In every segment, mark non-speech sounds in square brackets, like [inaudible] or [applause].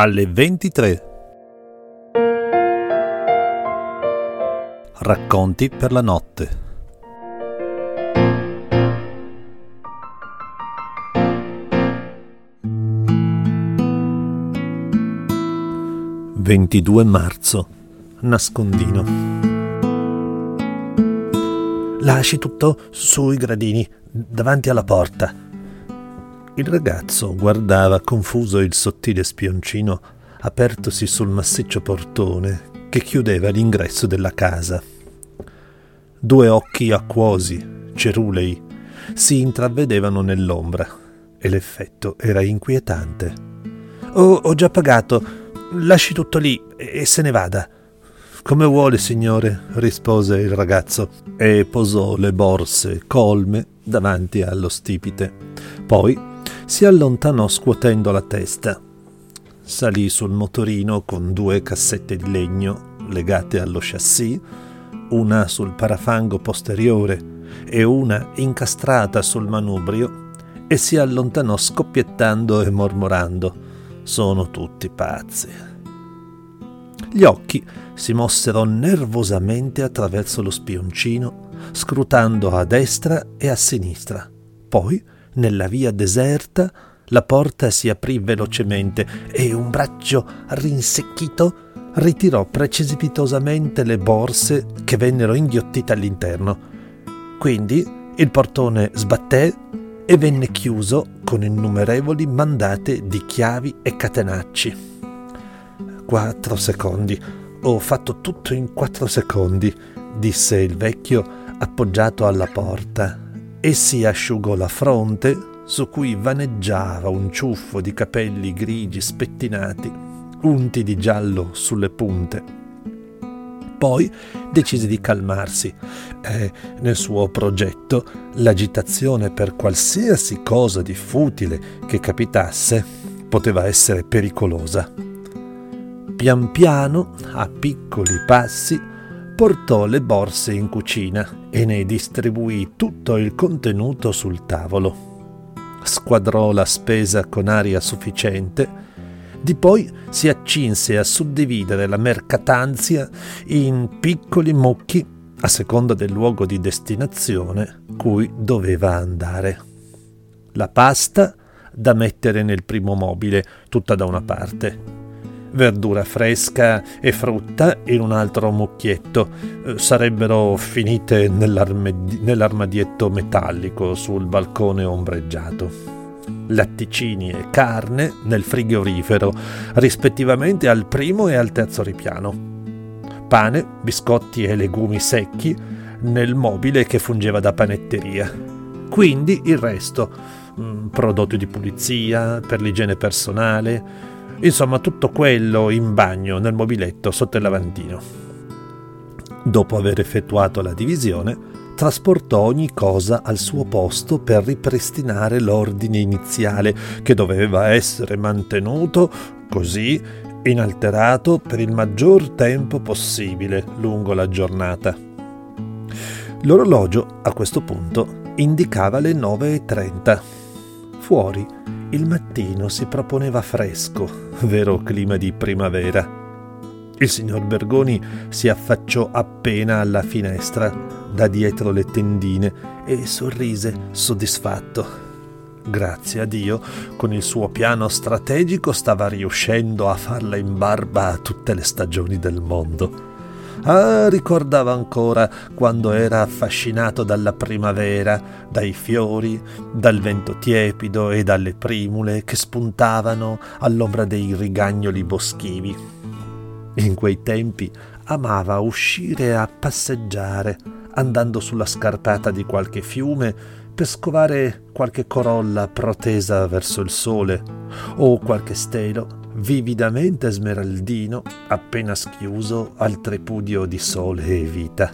alle 23. Racconti per la notte. Ventidue marzo. Nascondino. Lasci tutto sui gradini, davanti alla porta. Il ragazzo guardava confuso il sottile spioncino apertosi sul massiccio portone che chiudeva l'ingresso della casa. Due occhi acquosi, cerulei, si intravedevano nell'ombra e l'effetto era inquietante. Oh, ho già pagato, lasci tutto lì e se ne vada. Come vuole, signore, rispose il ragazzo e posò le borse colme davanti allo stipite. Poi si allontanò scuotendo la testa. Salì sul motorino con due cassette di legno legate allo chassis, una sul parafango posteriore e una incastrata sul manubrio, e si allontanò scoppiettando e mormorando: Sono tutti pazzi. Gli occhi si mossero nervosamente attraverso lo spioncino, scrutando a destra e a sinistra. Poi nella via deserta, la porta si aprì velocemente e un braccio rinsecchito ritirò precipitosamente le borse che vennero inghiottite all'interno. Quindi il portone sbatté e venne chiuso con innumerevoli mandate di chiavi e catenacci. Quattro secondi. Ho fatto tutto in quattro secondi, disse il vecchio appoggiato alla porta e si asciugò la fronte su cui vaneggiava un ciuffo di capelli grigi spettinati, unti di giallo sulle punte. Poi decise di calmarsi e nel suo progetto l'agitazione per qualsiasi cosa di futile che capitasse poteva essere pericolosa. Pian piano, a piccoli passi, portò le borse in cucina e ne distribuì tutto il contenuto sul tavolo. Squadrò la spesa con aria sufficiente, di poi si accinse a suddividere la mercatanzia in piccoli mucchi a seconda del luogo di destinazione cui doveva andare. La pasta da mettere nel primo mobile, tutta da una parte, verdura fresca e frutta in un altro mucchietto. Eh, sarebbero finite nell'armadietto metallico sul balcone ombreggiato. Latticini e carne nel frigorifero, rispettivamente al primo e al terzo ripiano. Pane, biscotti e legumi secchi nel mobile che fungeva da panetteria. Quindi il resto, mm, prodotti di pulizia, per l'igiene personale, Insomma, tutto quello in bagno nel mobiletto sotto il lavandino. Dopo aver effettuato la divisione, trasportò ogni cosa al suo posto per ripristinare l'ordine iniziale che doveva essere mantenuto così inalterato per il maggior tempo possibile lungo la giornata. L'orologio a questo punto indicava le 9.30. Fuori il mattino si proponeva fresco, vero clima di primavera. Il signor Bergoni si affacciò appena alla finestra, da dietro le tendine, e sorrise soddisfatto. Grazie a Dio, con il suo piano strategico stava riuscendo a farla in barba a tutte le stagioni del mondo. Ah, ricordava ancora quando era affascinato dalla primavera, dai fiori, dal vento tiepido e dalle primule che spuntavano all'ombra dei rigagnoli boschivi. In quei tempi amava uscire a passeggiare, andando sulla scarpata di qualche fiume per scovare qualche corolla protesa verso il sole o qualche stelo vividamente smeraldino, appena schiuso al tripudio di sole e vita.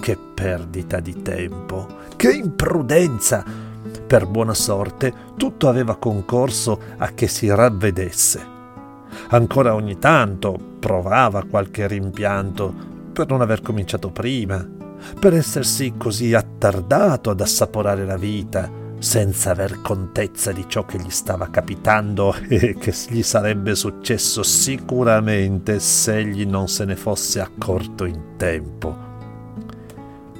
Che perdita di tempo, che imprudenza! Per buona sorte tutto aveva concorso a che si ravvedesse. Ancora ogni tanto provava qualche rimpianto per non aver cominciato prima, per essersi così attardato ad assaporare la vita, senza aver contezza di ciò che gli stava capitando [laughs] e che gli sarebbe successo sicuramente se egli non se ne fosse accorto in tempo.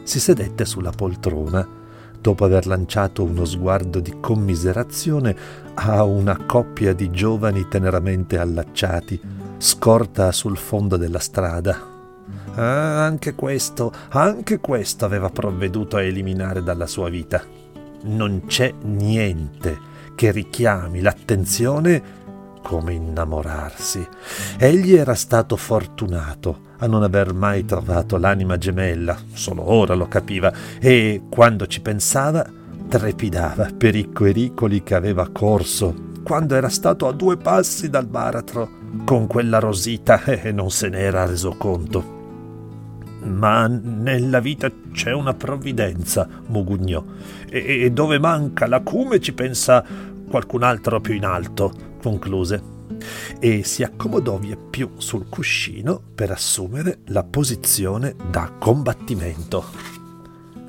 Si sedette sulla poltrona, dopo aver lanciato uno sguardo di commiserazione a una coppia di giovani teneramente allacciati, scorta sul fondo della strada. Ah, anche questo, anche questo aveva provveduto a eliminare dalla sua vita non c'è niente che richiami l'attenzione come innamorarsi. Egli era stato fortunato a non aver mai trovato l'anima gemella, solo ora lo capiva, e quando ci pensava trepidava per i quericoli che aveva corso quando era stato a due passi dal baratro con quella rosita [laughs] e non se ne era reso conto. Ma nella vita c'è una provvidenza, mugugnò, e, e dove manca l'acume ci pensa qualcun altro più in alto, concluse. E si accomodò vie più sul cuscino per assumere la posizione da combattimento.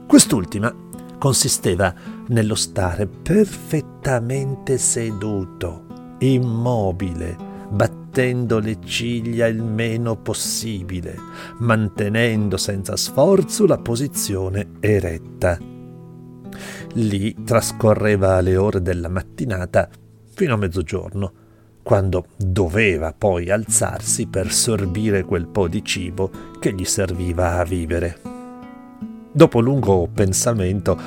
Quest'ultima consisteva nello stare perfettamente seduto, immobile, battendo battendo le ciglia il meno possibile, mantenendo senza sforzo la posizione eretta. Lì trascorreva le ore della mattinata fino a mezzogiorno, quando doveva poi alzarsi per sorbire quel po' di cibo che gli serviva a vivere. Dopo lungo pensamento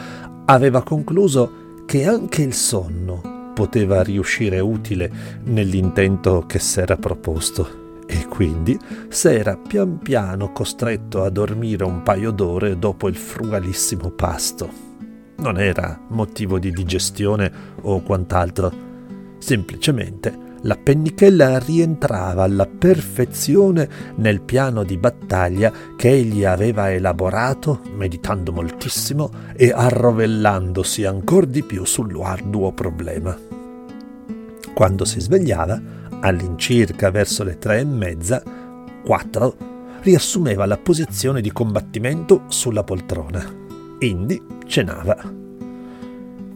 aveva concluso che anche il sonno poteva riuscire utile nell'intento che s'era proposto e quindi s'era pian piano costretto a dormire un paio d'ore dopo il frugalissimo pasto. Non era motivo di digestione o quant'altro, semplicemente la pennichella rientrava alla perfezione nel piano di battaglia che egli aveva elaborato, meditando moltissimo e arrovellandosi ancor di più sull'arduo problema. Quando si svegliava, all'incirca verso le tre e mezza, quattro, riassumeva la posizione di combattimento sulla poltrona. Indi cenava.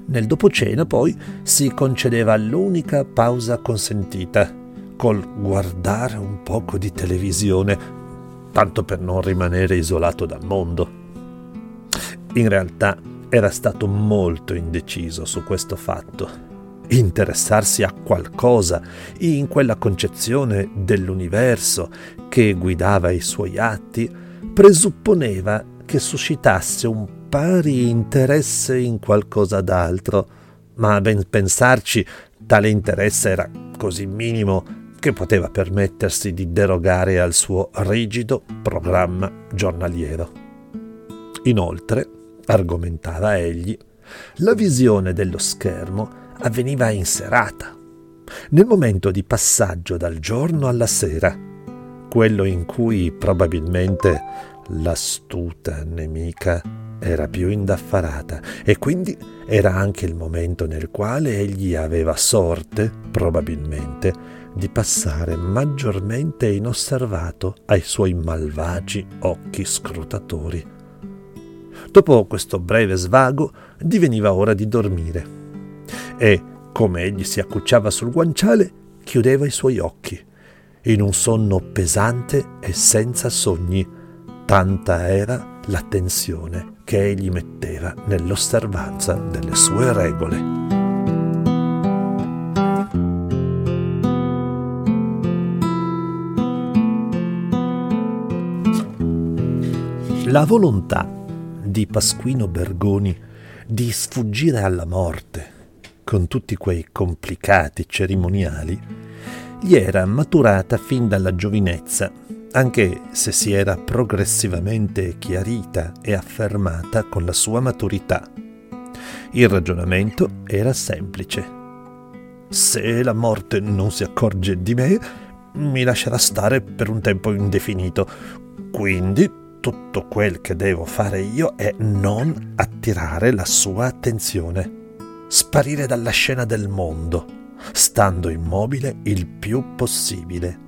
Nel dopocena poi si concedeva l'unica pausa consentita, col guardare un poco di televisione, tanto per non rimanere isolato dal mondo. In realtà era stato molto indeciso su questo fatto interessarsi a qualcosa in quella concezione dell'universo che guidava i suoi atti, presupponeva che suscitasse un pari interesse in qualcosa d'altro, ma a ben pensarci tale interesse era così minimo che poteva permettersi di derogare al suo rigido programma giornaliero. Inoltre, argomentava egli, la visione dello schermo avveniva in serata, nel momento di passaggio dal giorno alla sera, quello in cui probabilmente l'astuta nemica era più indaffarata e quindi era anche il momento nel quale egli aveva sorte, probabilmente, di passare maggiormente inosservato ai suoi malvagi occhi scrutatori. Dopo questo breve svago diveniva ora di dormire e, come egli si accucciava sul guanciale, chiudeva i suoi occhi, in un sonno pesante e senza sogni, tanta era la tensione che egli metteva nell'osservanza delle sue regole. La volontà di Pasquino Bergoni di sfuggire alla morte con tutti quei complicati cerimoniali, gli era maturata fin dalla giovinezza, anche se si era progressivamente chiarita e affermata con la sua maturità. Il ragionamento era semplice. Se la morte non si accorge di me, mi lascerà stare per un tempo indefinito. Quindi tutto quel che devo fare io è non attirare la sua attenzione sparire dalla scena del mondo, stando immobile il più possibile,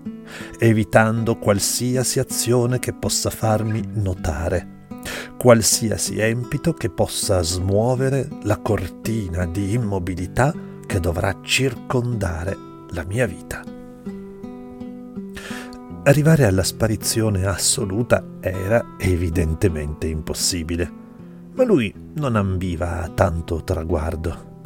evitando qualsiasi azione che possa farmi notare. qualsiasi empito che possa smuovere la cortina di immobilità che dovrà circondare la mia vita. Arrivare alla sparizione assoluta era evidentemente impossibile, ma lui non ambiva a tanto traguardo.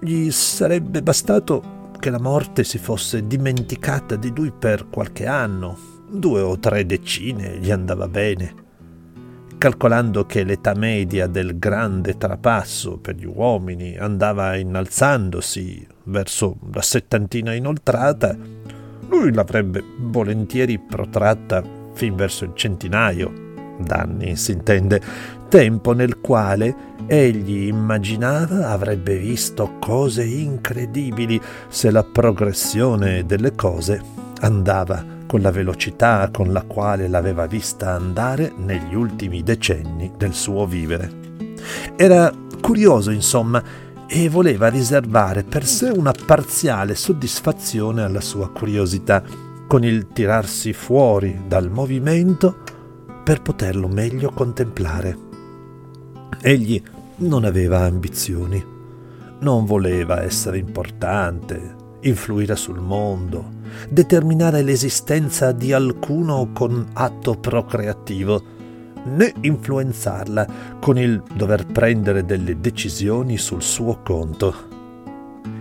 Gli sarebbe bastato che la morte si fosse dimenticata di lui per qualche anno, due o tre decine gli andava bene. Calcolando che l'età media del grande trapasso per gli uomini andava innalzandosi verso la settantina inoltrata, lui l'avrebbe volentieri protratta fin verso il centinaio d'anni, si intende, tempo nel quale egli immaginava avrebbe visto cose incredibili se la progressione delle cose andava con la velocità con la quale l'aveva vista andare negli ultimi decenni del suo vivere. Era curioso, insomma, e voleva riservare per sé una parziale soddisfazione alla sua curiosità, con il tirarsi fuori dal movimento per poterlo meglio contemplare. Egli non aveva ambizioni, non voleva essere importante, influire sul mondo, determinare l'esistenza di alcuno con atto procreativo, né influenzarla con il dover prendere delle decisioni sul suo conto.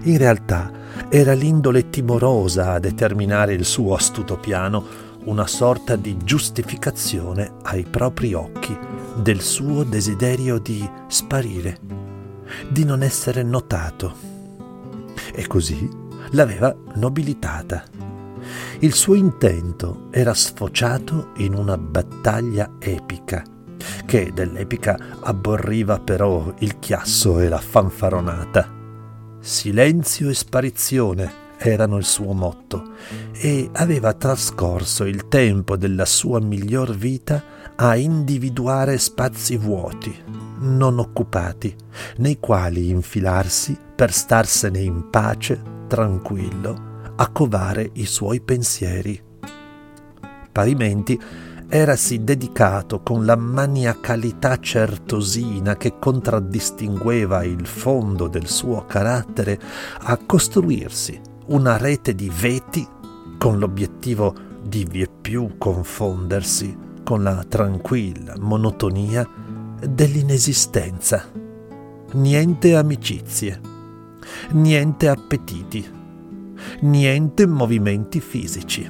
In realtà era l'indole timorosa a determinare il suo astuto piano, una sorta di giustificazione ai propri occhi del suo desiderio di sparire, di non essere notato. E così l'aveva nobilitata. Il suo intento era sfociato in una battaglia epica, che dell'epica abborriva però il chiasso e la fanfaronata. Silenzio e sparizione erano il suo motto e aveva trascorso il tempo della sua miglior vita a individuare spazi vuoti, non occupati, nei quali infilarsi per starsene in pace tranquillo a covare i suoi pensieri. Parimenti erasi dedicato con la maniacalità certosina che contraddistingueva il fondo del suo carattere a costruirsi una rete di veti con l'obiettivo di vieppiù confondersi con la tranquilla monotonia dell'inesistenza. Niente amicizie niente appetiti, niente movimenti fisici.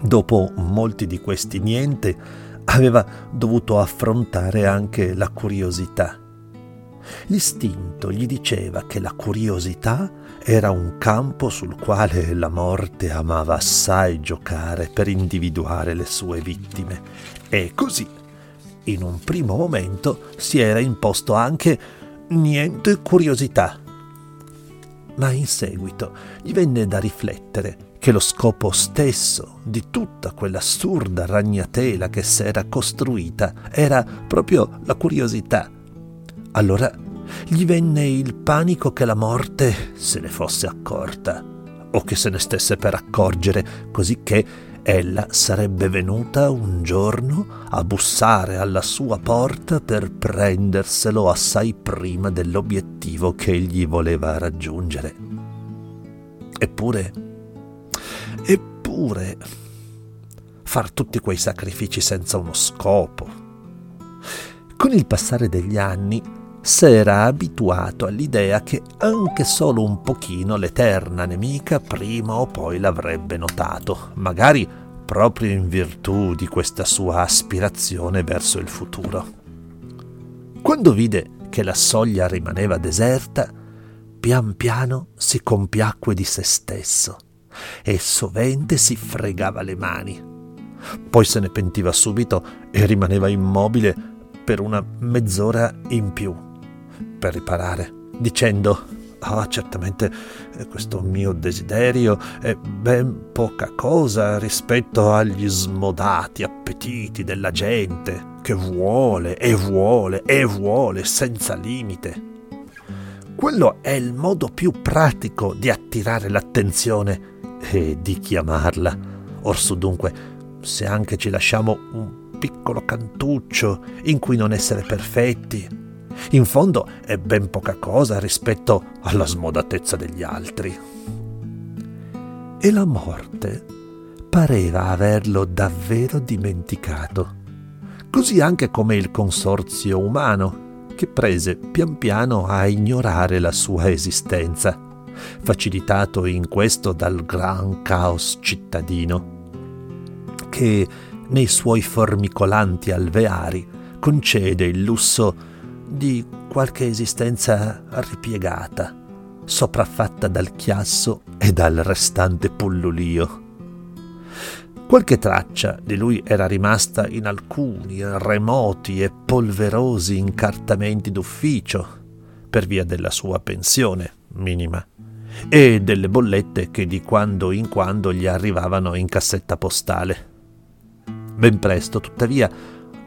Dopo molti di questi niente aveva dovuto affrontare anche la curiosità. L'istinto gli diceva che la curiosità era un campo sul quale la morte amava assai giocare per individuare le sue vittime e così, in un primo momento, si era imposto anche niente curiosità ma in seguito gli venne da riflettere che lo scopo stesso di tutta quell'assurda ragnatela che s'era costruita era proprio la curiosità. Allora gli venne il panico che la morte se ne fosse accorta, o che se ne stesse per accorgere, così che ella sarebbe venuta un giorno a bussare alla sua porta per prenderselo assai prima dell'obiettivo che egli voleva raggiungere. Eppure, eppure, far tutti quei sacrifici senza uno scopo. Con il passare degli anni s'era abituato all'idea che anche solo un pochino l'eterna nemica prima o poi l'avrebbe notato, magari proprio in virtù di questa sua aspirazione verso il futuro. Quando vide che la soglia rimaneva deserta, pian piano si compiacque di se stesso e sovente si fregava le mani. Poi se ne pentiva subito e rimaneva immobile per una mezz'ora in più per riparare, dicendo Ah, certamente eh, questo mio desiderio è ben poca cosa rispetto agli smodati appetiti della gente che vuole e vuole e vuole senza limite. Quello è il modo più pratico di attirare l'attenzione e di chiamarla. Orsù dunque, se anche ci lasciamo un piccolo cantuccio in cui non essere perfetti. In fondo è ben poca cosa rispetto alla smodatezza degli altri. E la morte pareva averlo davvero dimenticato, così anche come il consorzio umano, che prese pian piano a ignorare la sua esistenza, facilitato in questo dal gran caos cittadino, che nei suoi formicolanti alveari concede il lusso di qualche esistenza ripiegata, sopraffatta dal chiasso e dal restante pullulio. Qualche traccia di lui era rimasta in alcuni remoti e polverosi incartamenti d'ufficio, per via della sua pensione minima, e delle bollette che di quando in quando gli arrivavano in cassetta postale. Ben presto, tuttavia,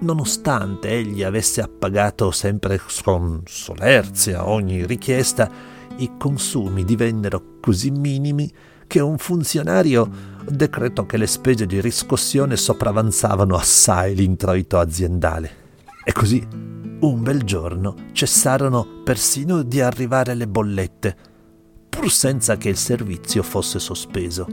nonostante egli avesse appagato sempre con solerzia ogni richiesta, i consumi divennero così minimi che un funzionario decretò che le spese di riscossione sopravanzavano assai l'introito aziendale. E così, un bel giorno, cessarono persino di arrivare le bollette, pur senza che il servizio fosse sospeso.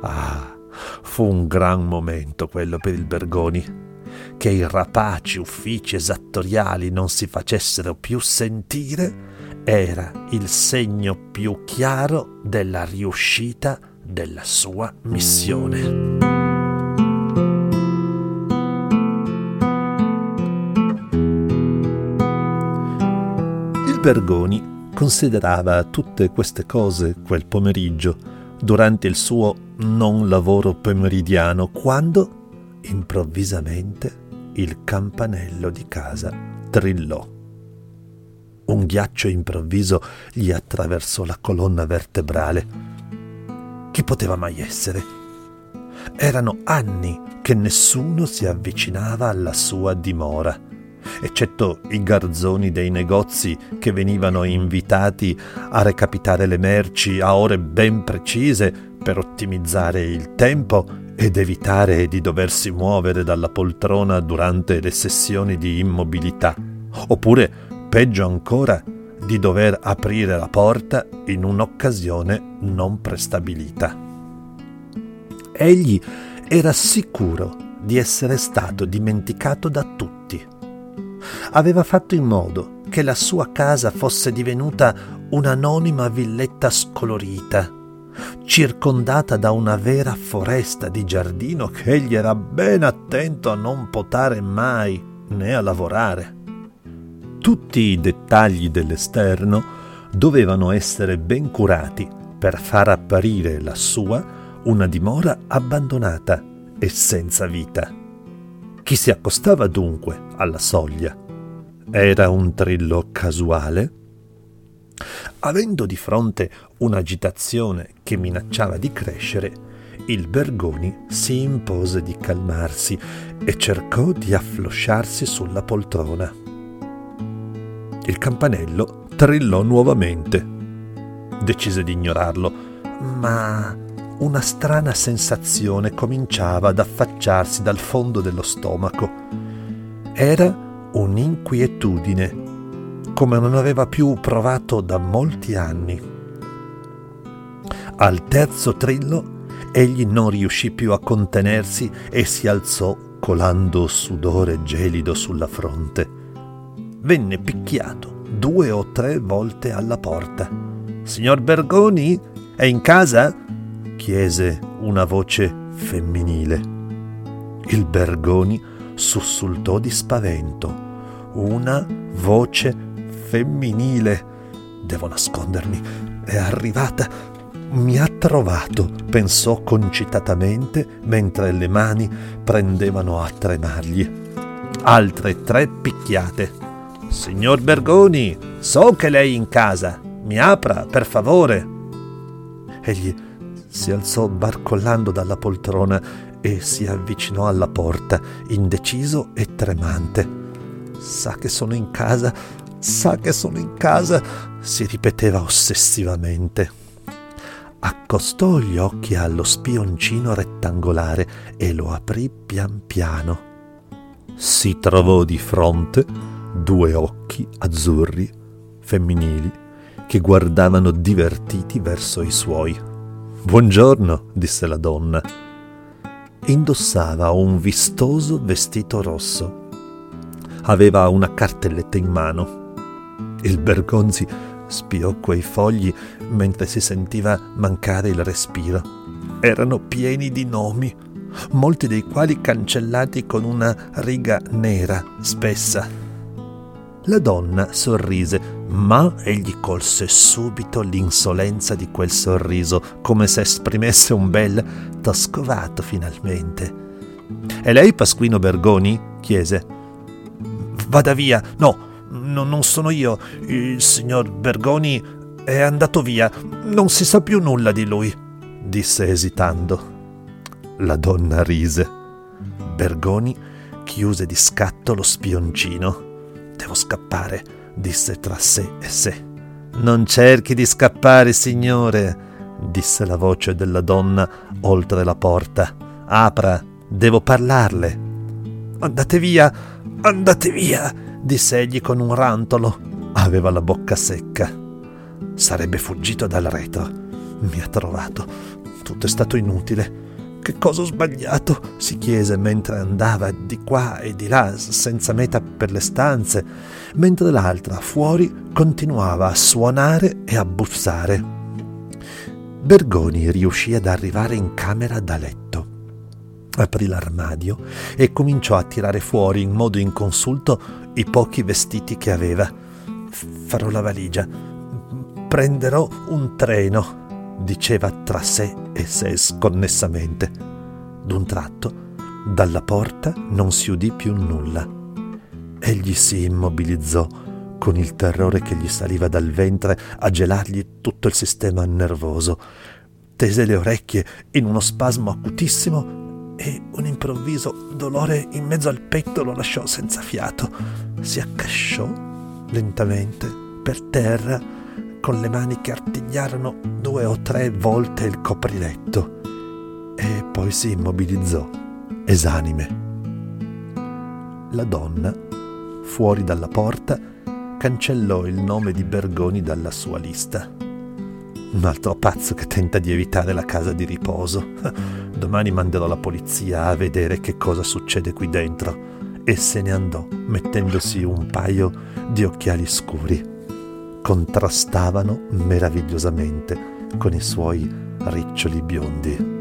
Ah, fu un gran momento quello per il Bergoni, che i rapaci uffici esattoriali non si facessero più sentire era il segno più chiaro della riuscita della sua missione. Il Bergoni considerava tutte queste cose quel pomeriggio, durante il suo non lavoro pomeridiano, quando improvvisamente il campanello di casa trillò. Un ghiaccio improvviso gli attraversò la colonna vertebrale. Chi poteva mai essere? Erano anni che nessuno si avvicinava alla sua dimora, eccetto i garzoni dei negozi che venivano invitati a recapitare le merci a ore ben precise per ottimizzare il tempo ed evitare di doversi muovere dalla poltrona durante le sessioni di immobilità, oppure peggio ancora di dover aprire la porta in un'occasione non prestabilita. Egli era sicuro di essere stato dimenticato da tutti. Aveva fatto in modo che la sua casa fosse divenuta un'anonima villetta scolorita, circondata da una vera foresta di giardino che egli era ben attento a non potare mai né a lavorare. Tutti i dettagli dell'esterno dovevano essere ben curati per far apparire la sua una dimora abbandonata e senza vita. Chi si accostava dunque alla soglia? Era un trillo casuale? Avendo di fronte un'agitazione che minacciava di crescere, il Bergoni si impose di calmarsi e cercò di afflosciarsi sulla poltrona. Il campanello trillò nuovamente. Decise di ignorarlo, ma una strana sensazione cominciava ad affacciarsi dal fondo dello stomaco. Era un'inquietudine, come non aveva più provato da molti anni. Al terzo trillo egli non riuscì più a contenersi e si alzò colando sudore gelido sulla fronte venne picchiato due o tre volte alla porta. Signor Bergoni, è in casa? chiese una voce femminile. Il Bergoni sussultò di spavento. Una voce femminile. Devo nascondermi. È arrivata. Mi ha trovato, pensò concitatamente mentre le mani prendevano a tremargli. Altre tre picchiate Signor Bergoni, so che lei è in casa. Mi apra, per favore. Egli si alzò barcollando dalla poltrona e si avvicinò alla porta, indeciso e tremante. Sa che sono in casa, sa che sono in casa, si ripeteva ossessivamente. Accostò gli occhi allo spioncino rettangolare e lo aprì pian piano. si trovò di fronte due occhi azzurri, femminili, che guardavano divertiti verso i suoi. Buongiorno, disse la donna. Indossava un vistoso vestito rosso. Aveva una cartelletta in mano. Il Bergonzi spiò quei fogli mentre si sentiva mancare il respiro. Erano pieni di nomi, molti dei quali cancellati con una riga nera spessa. La donna sorrise, ma egli colse subito l'insolenza di quel sorriso, come se esprimesse un bel t'ho scovato finalmente. E lei, Pasquino Bergoni? chiese. Vada via, no, no, non sono io. Il signor Bergoni è andato via. Non si sa più nulla di lui, disse esitando. La donna rise. Bergoni chiuse di scatto lo spioncino. Devo scappare, disse tra sé e sé. Non cerchi di scappare, signore, disse la voce della donna oltre la porta. Apra, devo parlarle. Andate via, andate via, disse egli con un rantolo. Aveva la bocca secca. Sarebbe fuggito dal retro. Mi ha trovato. Tutto è stato inutile. Che cosa ho sbagliato? si chiese mentre andava di qua e di là senza meta per le stanze, mentre l'altra fuori continuava a suonare e a bussare. Bergoni riuscì ad arrivare in camera da letto. Aprì l'armadio e cominciò a tirare fuori in modo inconsulto i pochi vestiti che aveva. Farò la valigia. Prenderò un treno, diceva tra sé e sé sconnessamente. D'un tratto, dalla porta non si udì più nulla. Egli si immobilizzò con il terrore che gli saliva dal ventre a gelargli tutto il sistema nervoso. Tese le orecchie in uno spasmo acutissimo e un improvviso dolore in mezzo al petto lo lasciò senza fiato. Si accasciò lentamente per terra con le mani che artigliarono due o tre volte il copriletto e poi si immobilizzò, esanime. La donna, fuori dalla porta, cancellò il nome di Bergoni dalla sua lista. Un altro pazzo che tenta di evitare la casa di riposo. Domani manderò la polizia a vedere che cosa succede qui dentro. E se ne andò, mettendosi un paio di occhiali scuri. Contrastavano meravigliosamente con i suoi riccioli biondi.